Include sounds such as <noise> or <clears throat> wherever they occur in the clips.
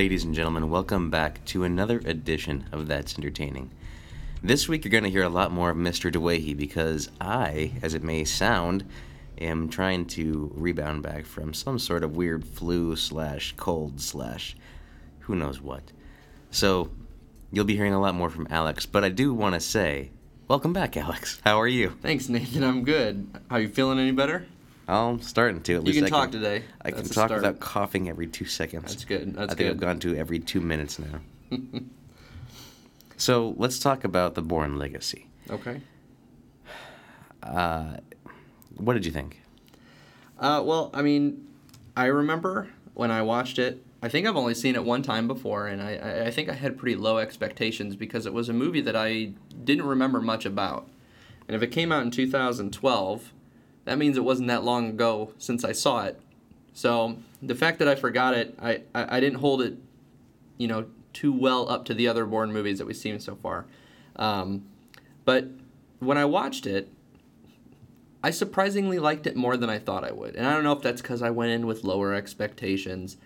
Ladies and gentlemen, welcome back to another edition of That's Entertaining. This week you're going to hear a lot more of Mr. DeWahey because I, as it may sound, am trying to rebound back from some sort of weird flu slash cold slash who knows what. So you'll be hearing a lot more from Alex, but I do want to say, welcome back, Alex. How are you? Thanks, Nathan. I'm good. Are you feeling any better? I'm starting to. At You least can I talk today. I can That's a talk start. without coughing every two seconds. That's good. That's I think good. I've gone to every two minutes now. <laughs> so let's talk about the Bourne Legacy. Okay. Uh, what did you think? Uh, well, I mean, I remember when I watched it. I think I've only seen it one time before, and I, I, I think I had pretty low expectations because it was a movie that I didn't remember much about. And if it came out in 2012, that means it wasn't that long ago since I saw it. So the fact that I forgot it, I, I, I didn't hold it, you know, too well up to the other Bourne movies that we've seen so far. Um, but when I watched it, I surprisingly liked it more than I thought I would. And I don't know if that's because I went in with lower expectations.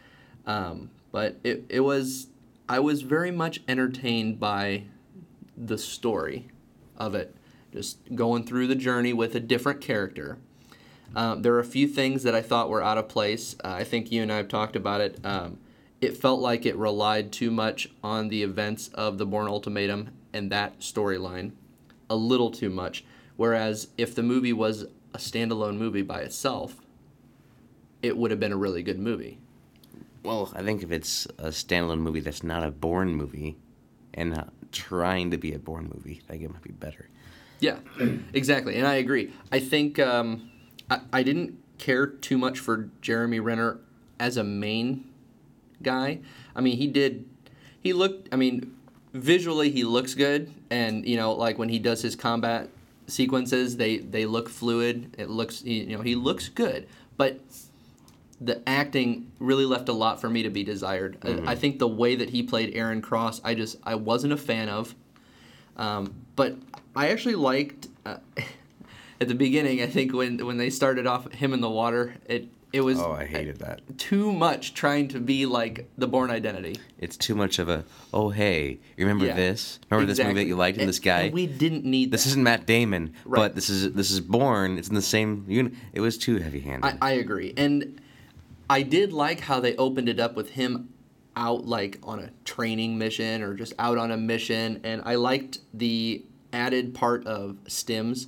Um, but it, it was, I was very much entertained by the story of it. Just going through the journey with a different character. Um, there are a few things that I thought were out of place. Uh, I think you and I have talked about it. Um, it felt like it relied too much on the events of the Bourne Ultimatum and that storyline, a little too much. Whereas if the movie was a standalone movie by itself, it would have been a really good movie. Well, I think if it's a standalone movie that's not a Bourne movie and not trying to be a Bourne movie, I think it might be better. Yeah, <clears throat> exactly, and I agree. I think um, I, I didn't care too much for Jeremy Renner as a main guy. I mean, he did. He looked. I mean, visually he looks good, and you know, like when he does his combat sequences, they they look fluid. It looks. You know, he looks good, but the acting really left a lot for me to be desired. I, I think the way that he played Aaron Cross, I just I wasn't a fan of. Um, but I actually liked uh, <laughs> at the beginning. I think when when they started off him in the water, it it was Oh, I hated that. too much trying to be like the Bourne Identity. It's too much of a, oh, hey, remember Yeah. this? Remember this movie that you liked and And- this guy? and we didn't need this isn't Matt Damon, Right. but this is this is Bourne. It's in the same unit. It was too heavy-handed. I, I agree, and I did like how they opened it up with him out like on a training mission or just out on a mission, and I liked the added part of stims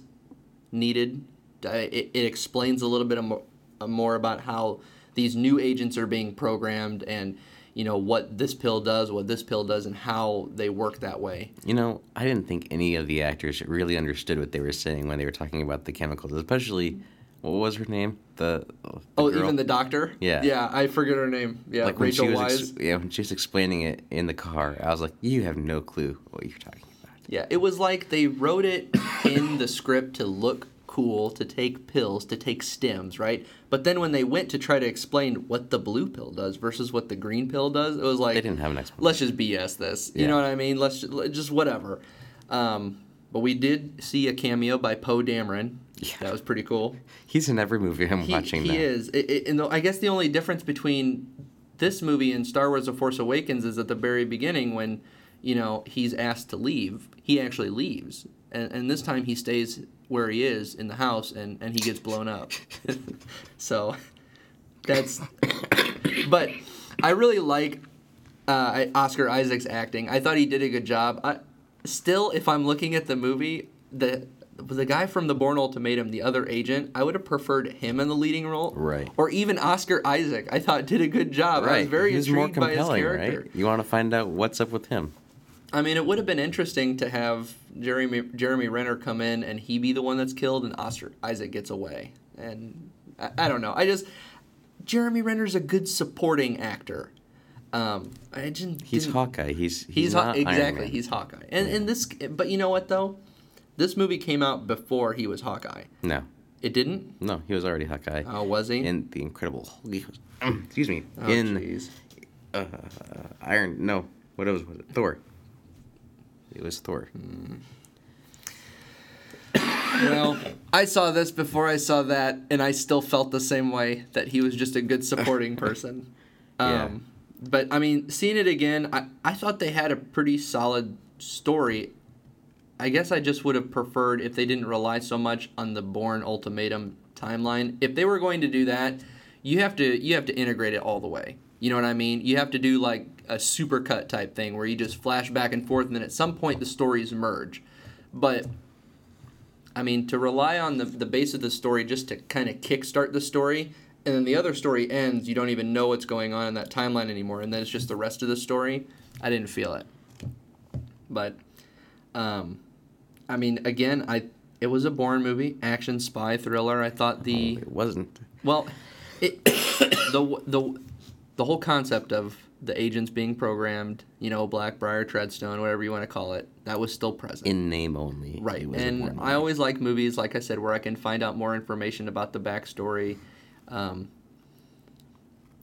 needed. Uh, It, it explains a little bit more, more about how these new agents are being programmed and you know what this pill does, what this pill does, and how they work that way. You know, I didn't think any of the actors really understood what they were saying when they were talking about the chemicals, especially what was her name? The, the oh, girl? even the doctor. Yeah. Yeah, I forget her name. Yeah, like when Rachel she was Weisz. ex- yeah when she was explaining it in the car, I was like, you have no clue what you're talking about. Yeah, it was like they wrote it in the script to look cool, to take pills, to take stims, right? But then when they went to try to explain what the blue pill does versus what the green pill does, it was like They didn't have an explanation. let's just BS this. You Yeah. know what I mean? Let's just, just whatever. Um, but we did see a cameo by Poe Dameron. Yeah. That was pretty cool. He's in every movie I'm He, watching he now. is. It, it, and the, I guess the only difference between this movie and Star Wars: The Force Awakens is at the very beginning when, you know, he's asked to leave. He actually leaves, and, and this time he stays where he is in the house, and, and he gets blown up. <laughs> so, that's. But I really like uh, Oscar Isaac's acting. I thought he did a good job. I, still, if I'm looking at the movie, the the guy from the Bourne Ultimatum, the other agent, I would have preferred him in the leading role. Right. Or even Oscar Isaac. I thought did a good job. I was very He's more intrigued by his compelling, character. right? You want to find out what's up with him. I mean, it would have been interesting to have Jeremy Jeremy Renner come in and he be the one that's killed, and Oscar Isaac gets away. And I, I don't know. I just Jeremy Renner's a good supporting actor. Um, I just He's didn't- Hawkeye. He's he's, He's Haw- not Iron exactly. He's Hawkeye. And and this, but you know what though, this movie came out before he was Hawkeye. no, It didn't. no, he was already Hawkeye. Oh, was he? in the Incredible Hulk. <clears throat> Excuse me. oh, in uh, Iron. No, what was was it? Thor. It was Thor. Well, I saw this before I saw that, and I still felt the same way that he was just a good supporting <laughs> person. Yeah. Um, but I mean, seeing it again, I, I thought they had a pretty solid story. I guess I just would have preferred if they didn't rely so much on the Bourne Ultimatum timeline. If they were going to do that, you have to you have to integrate it all the way. You know what I mean? You have to do like a supercut type thing where you just flash back and forth, and then at some point the stories merge. But I mean, to rely on the the base of the story just to kind of kickstart the story, and then the other story ends, you don't even know what's going on in that timeline anymore, and then it's just the rest of the story. I didn't feel it. But, um, I mean, again, I it was a Bourne movie, action spy thriller. I thought the It wasn't. well, it <coughs> the the the whole concept of the agents being programmed, you know, Blackbriar, Treadstone, whatever you want to call it, that was still present. In name only. Right, it was a and I always like movies, like I said, where I can find out more information about the backstory. Um,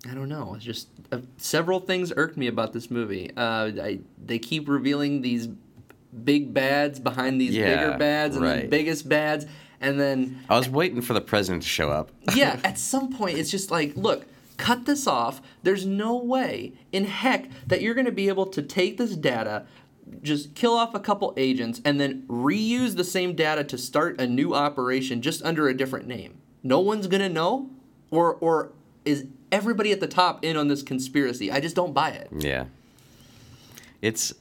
I don't know. It's just uh, several things irked me about this movie. Uh, I, they keep revealing these big bads behind these Yeah, bigger bads and the biggest bads, and then I was waiting for the president to show up. yeah, <laughs> at some point it's just like, look, cut this off. There's no way in heck that you're going to be able to take this data, just kill off a couple agents, and then reuse the same data to start a new operation just under a different name. No one's going to know, or or is everybody at the top in on this conspiracy? I just don't buy it. Yeah. It's,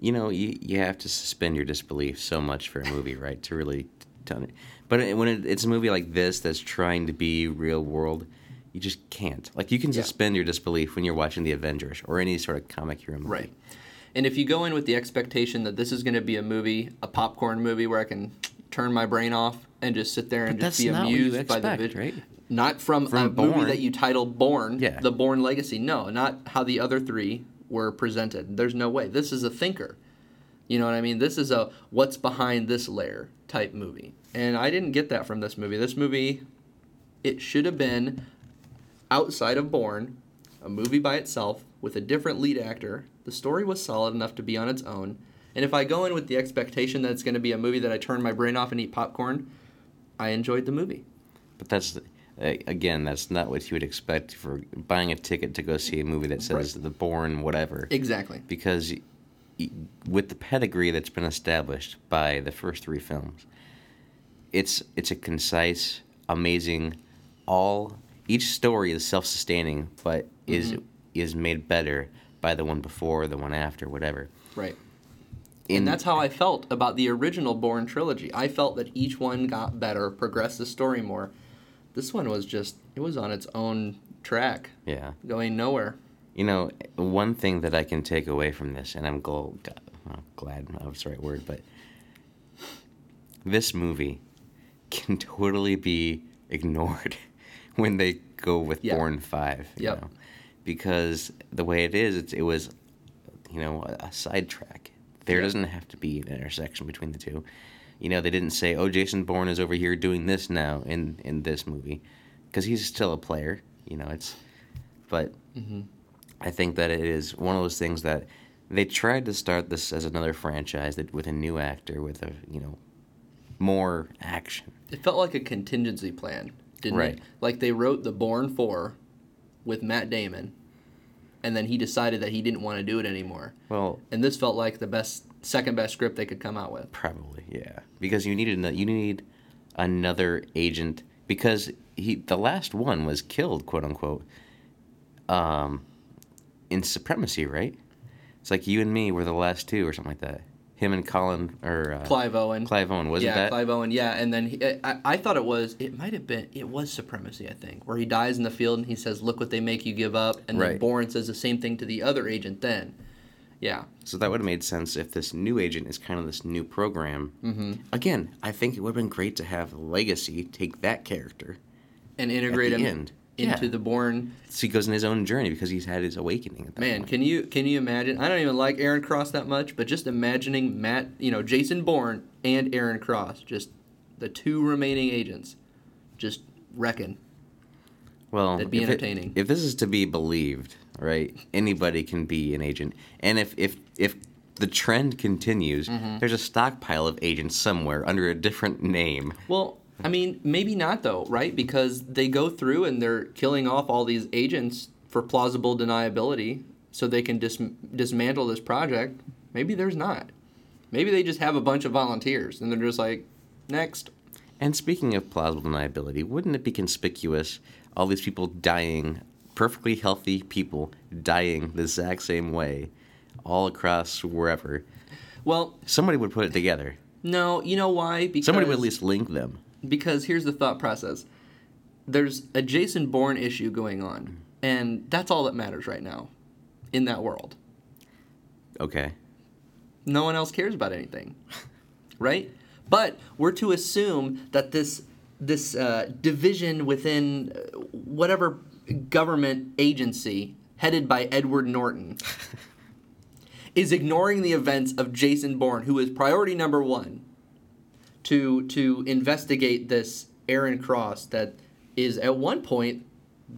you know, you, you have to suspend your disbelief so much for a movie, right? To really it. But when it, it's a movie like this that's trying to be real world, you just can't. Like, you can Yeah. suspend your disbelief when you're watching The Avengers or any sort of comic hero movie. Right. And if you go in with the expectation that this is going to be a movie, a popcorn movie where I can turn my brain off and just sit there and But just be that's not what you amused by the expect, vid- right? Not from, From a movie that you title Bourne, Yeah. the Bourne Legacy. No, not how the other three were presented. There's no way. This is a thinker. You know what I mean? This is a what's behind this layer type movie. And I didn't get that from this movie. This movie, it should have been outside of Bourne, a movie by itself with a different lead actor. The story was solid enough to be on its own. And if I go in with the expectation that it's going to be a movie that I turn my brain off and eat popcorn, I enjoyed the movie. But that's, uh, again, that's not what you would expect for buying a ticket to go see a movie that says The Bourne whatever. Exactly. because with the pedigree that's been established by the first three films, it's it's a concise, amazing, all each story is self-sustaining, but is Mm-hmm. is made better by the one before, the one after, whatever. Right. In, and that's how I felt about the original Bourne trilogy. I felt that each one got better, progressed the story more. This one was just, it was on its own track, yeah. going nowhere. You know, one thing that I can take away from this, and I'm gl- glad that's the right word, but this movie can <laughs> totally be ignored <laughs> when they go with Yeah. Bourne Five. Yep. know? Because the way it is, it's, it was, you know, a, a sidetrack. There Yeah. doesn't have to be an intersection between the two. You know, they didn't say, "Oh, Jason Bourne is over here doing this now in in this movie," because he's still a player. You know, it's, but Mm-hmm. I think that it is one of those things that they tried to start this as another franchise that with a new actor with a you know more action. It felt like a contingency plan, didn't Right. it? Like they wrote the Bourne 4 with Matt Damon, and then he decided that he didn't want to do it anymore. Well, And this felt like the best, second best script they could come out with. probably yeah, because you needed you need another agent because he the last one was killed quote unquote um in supremacy right it's like you and me were the last two or something like that him and colin or uh, Clive Owen. clive owen wasn't yeah, that Clive Owen. Yeah, and then he, I, I thought it was. It might have been. It was supremacy. I think where he dies in the field and he says, "Look what they make you give up," and then Right. Bourne says the same thing to the other agent. Then, yeah, So that would have made sense if this new agent is kind of this new program. Mm-hmm. Again, I think it would have been great to have Legacy take that character. and integrate him end. Into Yeah. the Bourne. So he goes in his own journey because he's had his awakening. At that Man, point. can you can you imagine? I don't even like Aaron Cross that much, but just imagining Matt, you know, Jason Bourne and Aaron Cross, just the two remaining agents, just wrecking. well, that'd be if it- entertaining. if this is to be believed, right? Anybody can be an agent, and if if if the trend continues, Mm-hmm. there's a stockpile of agents somewhere under a different name. Well, I mean, maybe not though, right? Because they go through and they're killing off all these agents for plausible deniability. so they can dis- dismantle this project. Maybe there's not. Maybe they just have a bunch of volunteers and they're just like, next. And speaking of plausible deniability, wouldn't it be conspicuous all these people dying, perfectly healthy people dying the exact same way, all across wherever? Well, Somebody would put it together. no, you know why? Because Somebody would at least link them. Because here's the thought process. There's a Jason Bourne issue going on, and that's all that matters right now in that world. Okay. No one else cares about anything, <laughs> right? But we're to assume that this this uh, division within uh, whatever government agency headed by Edward Norton <laughs> is ignoring the events of Jason Bourne, who is priority number one to to investigate this Aaron Cross that is at one point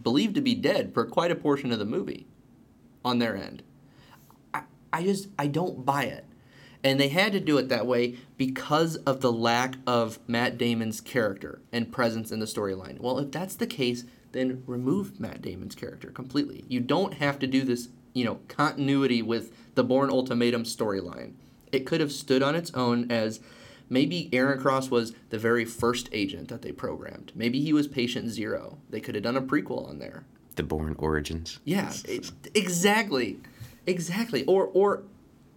believed to be dead for quite a portion of the movie on their end. I, I just I don't buy it. And they had to do it that way because of the lack of Matt Damon's character and presence in the storyline. Well, if that's the case, then remove Matt Damon's character completely. You don't have to do this, you know, continuity with the Bourne Ultimatum storyline. It could have stood on its own as maybe Aaron Cross was the very first agent that they programmed. Maybe he was patient zero. They could have done a prequel on there. The Bourne Origins. Yeah, it, exactly, exactly. Or or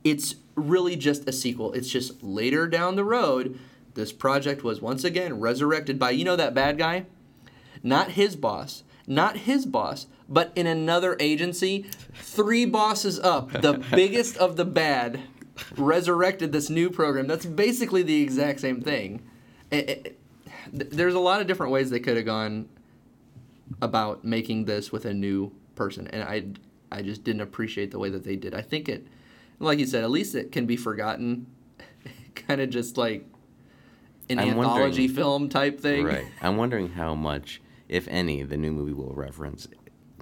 it's really just a sequel. It's just later down the road, this project was once again resurrected by you know that bad guy, not his boss, not his boss, but in another agency, three bosses up, the <laughs> biggest of the bad, resurrected this new program. That's basically the exact same thing. It- it- there's a lot of different ways they could have gone about making this with a new person, and I I just didn't appreciate the way that they did. I think it, like you said, at least it can be forgotten, <laughs> kind of just like an I'm anthology film type thing. Right. I'm wondering how much, if any, the new movie will reference.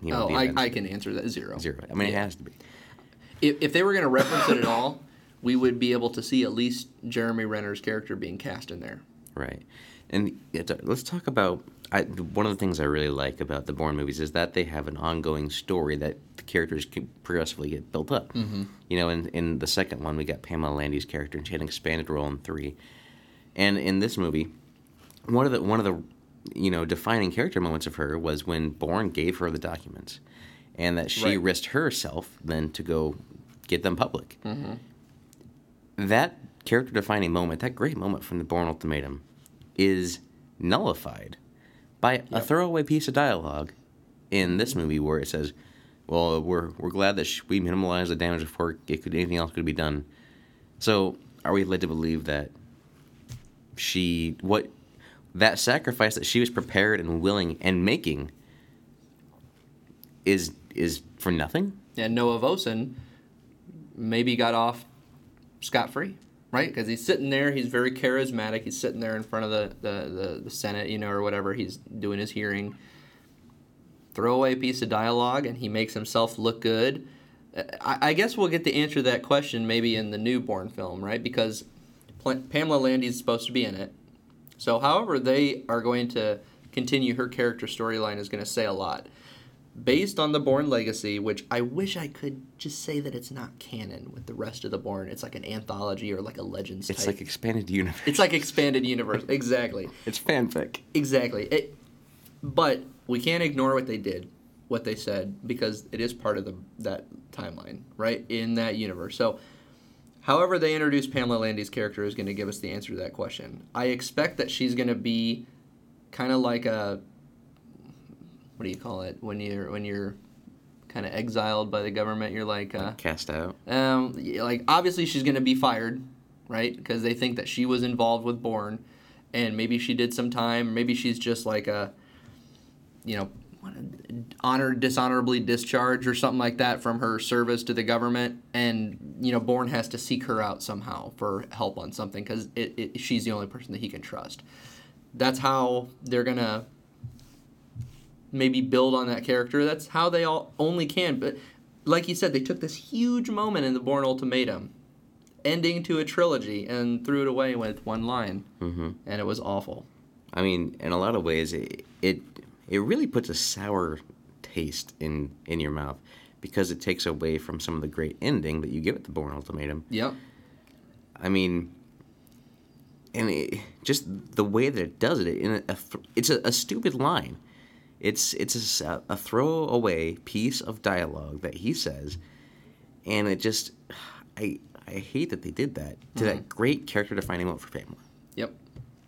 You know, Oh, I. I can answer that zero. Zero. I mean, it has to be. If, if they were going to reference it at all, we would be able to see at least Jeremy Renner's character being cast in there. Right. And let's talk about I, one of the things I really like about the Bourne movies is that they have an ongoing story that the characters can progressively get built up. Mm-hmm. You know, in, in the second one, we got Pamela Landy's character, and she had an expanded role in three. And in this movie, one of the one of the you know defining character moments of her was when Bourne gave her the documents, and that she Right. risked herself then to go get them public. That character defining moment, that great moment from the Bourne Ultimatum, is nullified by a throwaway piece of dialogue in this movie where it says, "Well, we're we're glad that sh- we minimalized the damage before it could anything else could be done." So, are we led to believe that she what that sacrifice that she was prepared and willing and making is is for nothing? And Noah Vosen maybe got off scot free, right? Because he's sitting there, he's very charismatic. He's sitting there in front of the, the, the, the Senate, you know, or whatever. He's doing his hearing. Throwaway piece of dialogue, and he makes himself look good. Uh, I, guess we'll get the answer to that question maybe in the newborn film, right? Because Pla- Pamela Landy's supposed to be in it. So, however, they are going to continue her character storyline is going to say a lot based on the Bourne legacy, which I wish I could just say that it's not canon with the rest of the Bourne. It's like an anthology or like a Legends It's type. like expanded universe. it's like expanded universe. <laughs> exactly. it's fanfic. Exactly. It, but we can't ignore what they did, what they said, because it is part of the that timeline, right? In that universe. So however they introduce Pamela Landy's character is going to give us the answer to that question. I expect that she's going to be kind of like a what do you call it when you're when you're kind of exiled by the government you're like uh, Cast out. um, like obviously she's gonna be fired, right? Because they think that she was involved with Bourne, and maybe she did some time. Maybe she's just like a, you know, honored dishonorably discharged or something like that from her service to the government, and you know Bourne has to seek her out somehow for help on something because she's the only person that he can trust. That's how they're gonna maybe build on that character. That's how they all only can. But like you said, they took this huge moment in the Bourne Ultimatum, ending to a trilogy, and threw it away with one line, hmm and it was awful. I mean, in a lot of ways, it, it it really puts a sour taste in in your mouth because it takes away from some of the great ending that you give with the Bourne Ultimatum. Yep. I mean, and it, just the way that it does it, in a, a it's a, a stupid line. It's it's a throwaway piece of dialogue that he says, and it just, I I hate that they did that to that mm-hmm. great character defining moment for Pamela. Yep,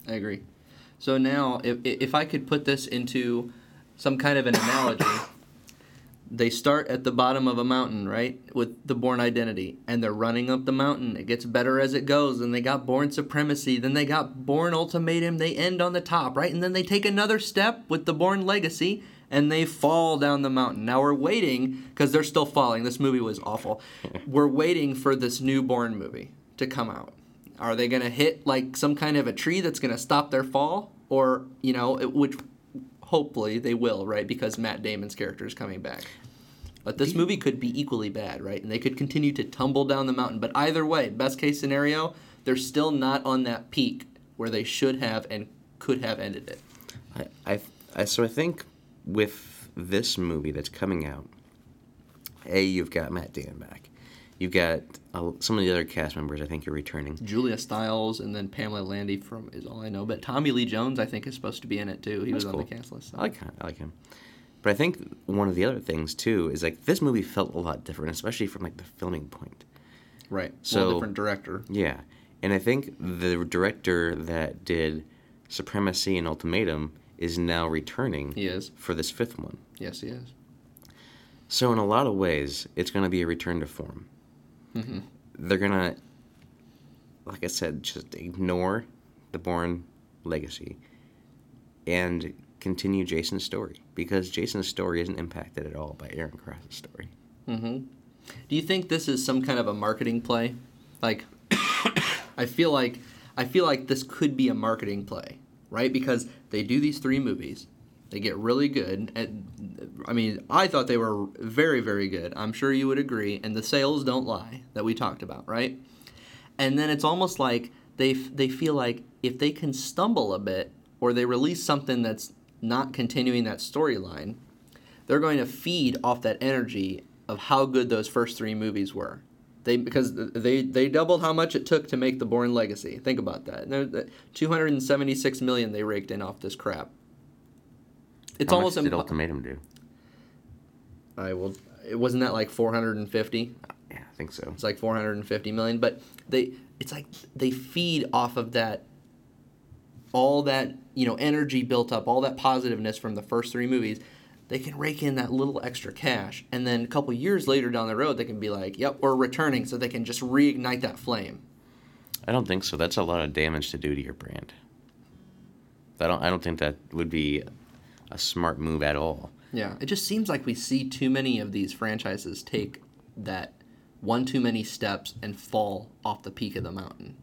I agree. So now, if if I could put this into some kind of an analogy, they start at the bottom of a mountain, right, with the Bourne identity, and they're running up the mountain. It gets better as it goes, and they got Bourne supremacy. Then they got Bourne ultimatum. They end on the top, right, and then they take another step with the Bourne legacy. And they fall down the mountain. Now we're waiting because they're still falling. This movie was awful. <laughs> we're waiting for this newborn movie to come out. Are they going to hit like some kind of a tree that's going to stop their fall? Or, you know, it, which hopefully they will, right? Because Matt Damon's character is coming back. But this movie could be equally bad, right? And they could continue to tumble down the mountain. But either way, best case scenario, they're still not on that peak where they should have and could have ended it. I, I, I so I think with this movie that's coming out, a you've got Matt Damon back, you've got uh, some of the other cast members. I think you're returning. Julia Stiles and then Pamela Landy from is all I know. But Tommy Lee Jones, I think, is supposed to be in it too. He That's was on the cool. cast list. I like him. I like him. But I think one of the other things too is like this movie felt a lot different, especially from like the filming point. Right. So- well, different director. Yeah, and I think the director that did Supremacy and Ultimatum is now returning He is. for this fifth one. Yes, he is. So in a lot of ways, it's going to be a return to form. Hmm They're gonna, like I said, just ignore the Bourne legacy and continue Jason's story because Jason's story isn't impacted at all by Aaron Cross's story. hmm Do you think this is some kind of a marketing play? Like, <coughs> I feel like I feel like this could be a marketing play, right? Because they do these three movies, they get really good. And I mean, I thought they were very, very good. I'm sure you would agree. And the sales don't lie that we talked about, right? And then it's almost like they they feel like if they can stumble a bit or they release something that's not continuing that storyline, they're going to feed off that energy of how good those first three movies were. They because they they doubled how much it took to make the Bourne Legacy. Think about that. 276 million they raked in off this crap. It's How almost much did impo- Ultimatum do? I will. It wasn't that like 450. Yeah, I think so. It's like 450 million, but they it's like they feed off of that all that, you know, energy built up, all that positiveness from the first 3 movies. They can rake in that little extra cash and then a couple years later down the road they can be like, "Yep, we're returning." So they can just reignite that flame. I don't think so. That's a lot of damage to do to your brand. I don't. I don't think that would be a smart move at all. Yeah, it just seems like we see too many of these franchises take that one too many steps and fall off the peak of the mountain.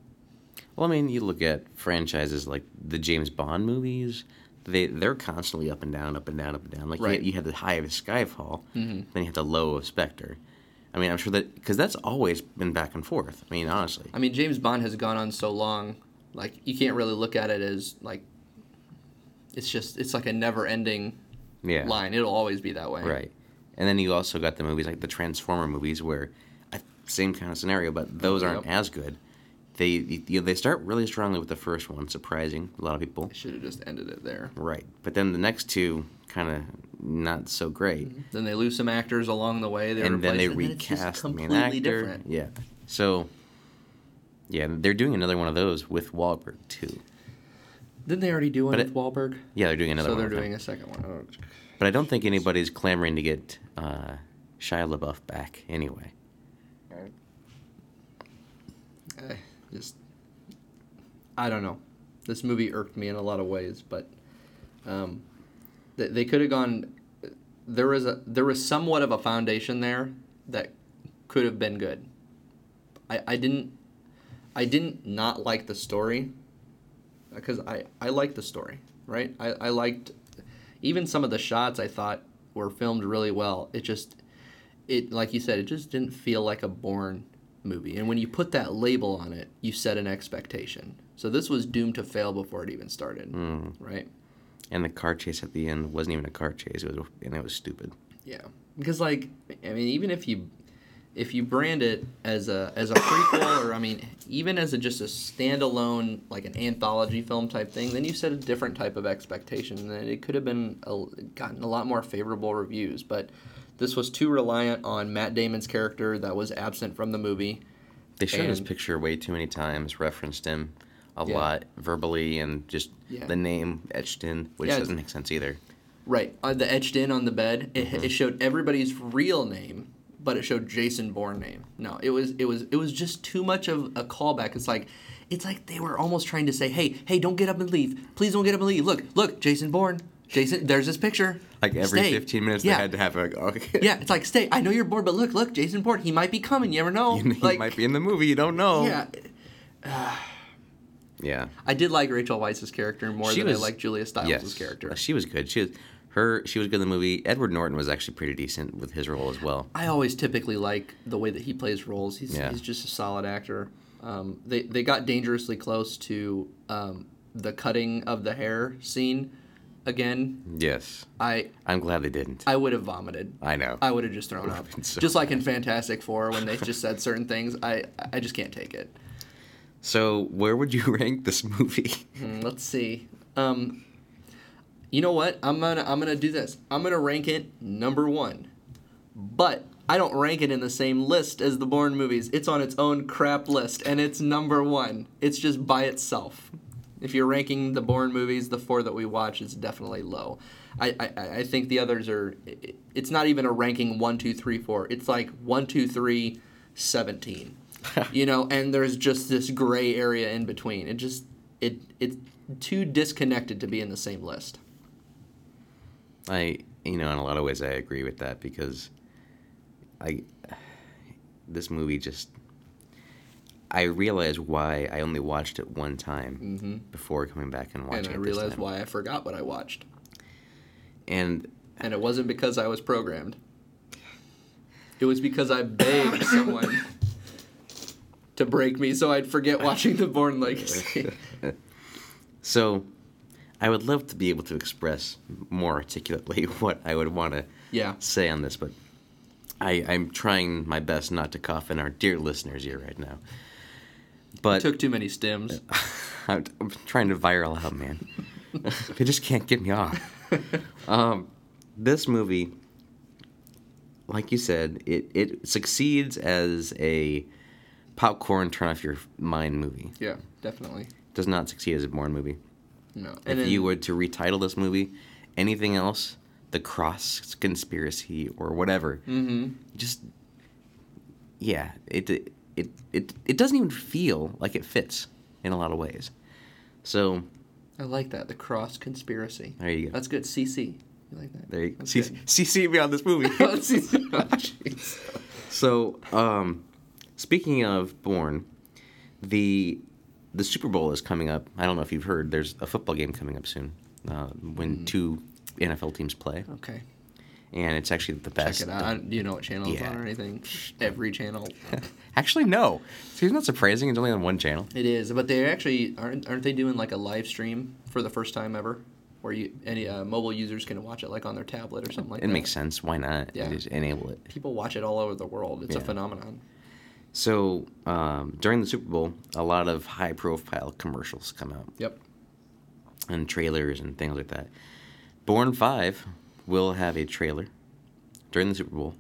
Well, I mean, you look at franchises like the James Bond movies. They they're constantly up and down, up and down, up and down. Like Right. you, you have the high of Skyfall, Mhm. then you have the low of Spectre. I mean, I'm sure that because that's always been back and forth. I mean, honestly, I mean, James Bond has gone on so long, like you can't really look at it as like it's just it's like a never-ending yeah, line. It'll always be that way. right. And then you also got the movies like the Transformer movies, where same kind of scenario, but those aren't Yep. as good. They you know, they start really strongly with the first one, surprising a lot of people. Should have just ended it there. Right, but then the next two kind of not so great. Mm-hmm. Then they lose some actors along the way. They and then they and recast the main completely actor. different. Yeah. So, yeah, they're doing another one of those with Wahlberg too. Didn't they already do one But with it- Wahlberg? Yeah, they're doing another so one. So they're doing a second one. Oh, But I don't think anybody's clamoring to get uh, Shia LaBeouf back anyway. I just I don't know. This movie irked me in a lot of ways, but um, they, they could have gone. There was a there was somewhat of a foundation there that could have been good. I, I didn't I didn't not like the story because I I liked the story right I, I liked even some of the shots I thought were filmed really well it just it like you said it just didn't feel like a Bourne movie and when you put that label on it you set an expectation so this was doomed to fail before it even started Mm. right And the car chase at the end wasn't even a car chase. It was, and it was stupid. Yeah, because like I mean, even if you if you brand it as a as a prequel, or I mean, even as a, just a standalone like an anthology film type thing, then you set a different type of expectation, and it could have been a, gotten a lot more favorable reviews. But this was too reliant on Matt Damon's character that was absent from the movie. They showed his picture way too many times, referenced him a Yeah. lot verbally, and just Yeah. the name etched in, which Yeah, doesn't make sense either. Right, uh, the etched in on the bed, it, Mm-hmm. it showed everybody's real name, but it showed Jason Bourne name. No, it was it was it was just too much of a callback. It's like it's like they were almost trying to say, "Hey, hey, don't get up and leave. Please don't get up and leave. Look, look, Jason Bourne. Jason, there's this picture. Like every Stay." 15 minutes, yeah. they had to have a. Okay. yeah, it's like stay. I know you're bored, but look, look, Jason Bourne. He might be coming. You never know. he like, might be in the movie. You don't know. Yeah, uh, Yeah. I did like Rachel Weisz's character more She than was- I like Julia Stiles' yes. character. She was good. She was her. She was good in the movie. Edward Norton was actually pretty decent with his role as well. I always typically like the way that he plays roles. He's, Yeah. he's just a solid actor. Um, they they got dangerously close to um, the cutting of the hair scene again. Yes. I I'm glad they didn't. I would have vomited. I know. I would have just thrown up. so just like in Fantastic Four when they just <laughs> said certain things. I I just can't take it. So where would you <laughs> rank this movie? Hmm, let's see. Um, you know what? I'm gonna I'm gonna do this. I'm gonna rank it number one, but I don't rank it in the same list as the Bourne movies. It's on its own crap list, and it's number one. It's just by itself. If you're ranking the Bourne movies, the four that we watch is definitely low. I, I, I think the others are. It's not even a ranking one, two, three, four. It's like one, two, three, 17. <laughs> you know, and there's just this gray area in between. It just it it's too disconnected to be in the same list. I, you know, in a lot of ways, I agree with that because I, this movie just, I realized why I only watched it one time mm-hmm. before coming back and watching it. and I it realized why I forgot what I watched. And And it wasn't because I was programmed. It was because I begged someone to break me so I'd forget watching The Bourne Legacy. <laughs> so, I would love to be able to express more articulately <laughs> what I would want to Yeah. say on this, but I, I'm trying my best not to cough in our dear listeners' ear right now. But Took too many stims. <laughs> I'm, I'm trying to viral out, man. <laughs> they just can't get me off. Um, this movie, like you said, it, it succeeds as a popcorn turn off your mind movie. Yeah, definitely. Does not succeed as a Bourne movie. No. if And then, you were to retitle this movie, anything else, the Cross Conspiracy or whatever, Mhm. just yeah, it it it it doesn't even feel like it fits in a lot of ways. So I like that. The cross conspiracy. there you go. That's good. CC. You like that? There you go. That's See, good. see, see me on this movie. CC. <laughs> Oh, so, um, speaking of Bourne, the the Super Bowl is coming up. I don't know if you've heard. There's a football game coming up soon uh, when two NFL teams play, Okay. and it's actually the best. Check it out. Do you know what channel it's on or anything? Every channel. <laughs> Actually, no. See, isn't surprising? It's only on one channel. It is, but they actually aren't aren't they doing like a live stream for the first time ever, where you any uh, mobile users can watch it like on their tablet or something like it that. It makes sense. Why not? Yeah. Just enable it. People watch it all over the world. It's a phenomenon. So um, during the Super Bowl, a lot of high-profile commercials come out Yep. and trailers and things like that. Bourne Five will have a trailer during the Super Bowl,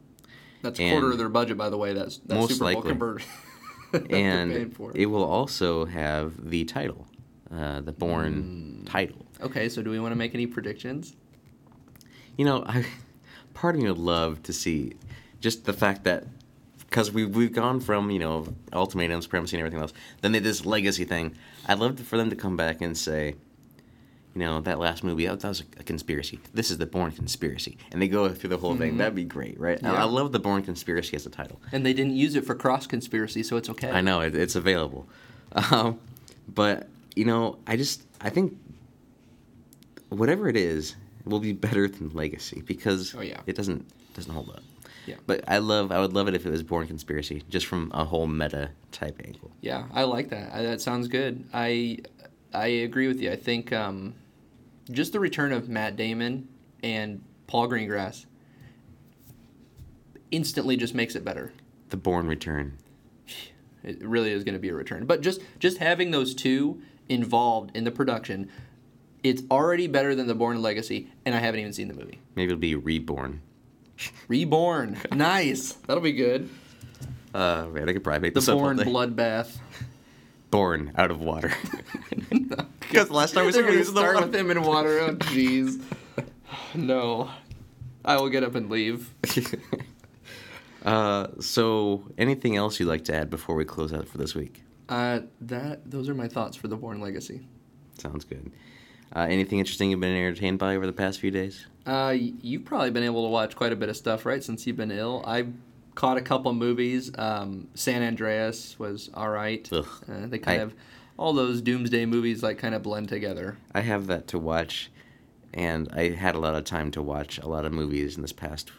That's a quarter of their budget, by the way. That's that Most Super Bowl likely. conversion. <laughs> that and it will also have the title, uh, the Bourne Mm. title. Okay, so do we want to make any predictions? You know, I, part of me would love to see just the fact that because we we've gone from you know ultimatum, supremacy, and everything else. Then they did this legacy thing. I'd love for them to come back and say, you know, that last movie that, that was a, conspiracy. This is the Bourne conspiracy, and they go through the whole thing. That'd be great, right? I, I love the Bourne conspiracy as a title. And they didn't use it for cross conspiracy, so it's okay. I know it, it's available, um, but you know, I just I think whatever it is will be better than Legacy because Oh, yeah. it doesn't doesn't hold up. Yeah. But I love I would love it if it was Bourne Conspiracy just from a whole meta type angle. Yeah, I like that. I, that sounds good. I I agree with you. I think um, just the return of Matt Damon and Paul Greengrass instantly just makes it better. The Bourne Return. It really is going to be a return. But just just having those two involved in the production, it's already better than the Bourne Legacy, and I haven't even seen the movie. Maybe it'll be Reborn. Reborn, nice. That'll be good. Uh, man, I could probably make The this up all day. bloodbath. Born out of water. <laughs> Because <laughs> last time we They're said gonna the start water. with him in water. Oh, <laughs> jeez. no, I will get up and leave. uh, so, anything else you'd like to add before we close out for this week? Uh, that those are my thoughts for the Bourne Legacy. Sounds good. Uh, anything interesting you've been entertained by over the past few days? Uh, you've probably been able to watch quite a bit of stuff, right? Since you've been ill, I caught a couple movies. Um, San Andreas was all right. Uh, they kind I- of all those doomsday movies like kind of blend together. I have that to watch, and I had a lot of time to watch a lot of movies in this past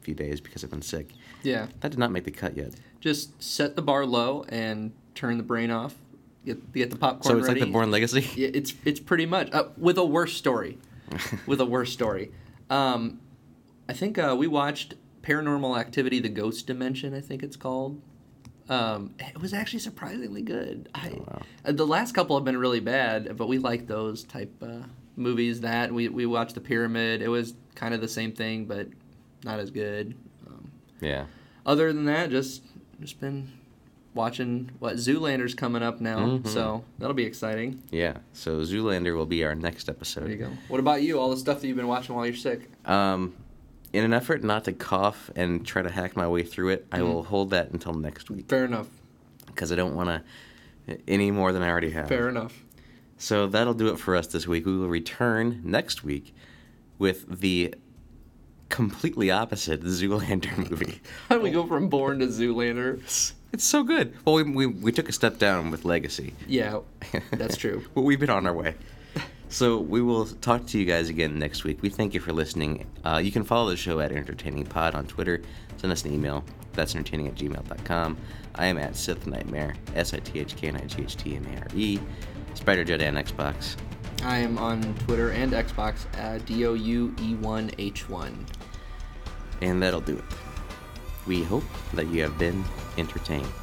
few days because I've been sick. Yeah, That did not make the cut yet. just set the bar low and turn the brain off. Get get the popcorn So it's ready. like the Bourne Legacy. <laughs> Yeah, it's it's pretty much uh, with a worse story. <laughs> with a worse story. Um, I think uh, we watched Paranormal Activity: The Ghost Dimension. I think it's called. Um, it was actually surprisingly good. I, Oh, wow. uh, the last couple have been really bad, but we like those type uh, movies. That we we watched The Pyramid. It was kind of the same thing, but not as good. Um, Yeah. other than that, just just been watching what Zoolander's coming up now, Mhm. so that'll be exciting. Yeah. So Zoolander will be our next episode. There you go. What about you? All the stuff that you've been watching while you're sick. Um, in an effort not to cough and try to hack my way through it, I Mhm. will hold that until next week Fair enough. because I don't want to any more than I already have. Fair enough. So that'll do it for us this week. We will return next week with the completely opposite <laughs> Zoolander movie. How do we go from Bourne to Zoolander? It's, so good. Well, we, we, we took a step down with Legacy. Yeah, that's true. <laughs> but we've been on our way. So we will talk to you guys again next week. We thank you for listening. Uh, you can follow the show at Entertaining Pod on Twitter. Send us an email. That's entertaining at gmail.com. I am at Sith Knightmare, S I T H K N I G H T M A R E. Spider Jedi on Xbox. I am on Twitter and Xbox at D O U E 1 H 1. And that'll do it. We hope that you have been entertained.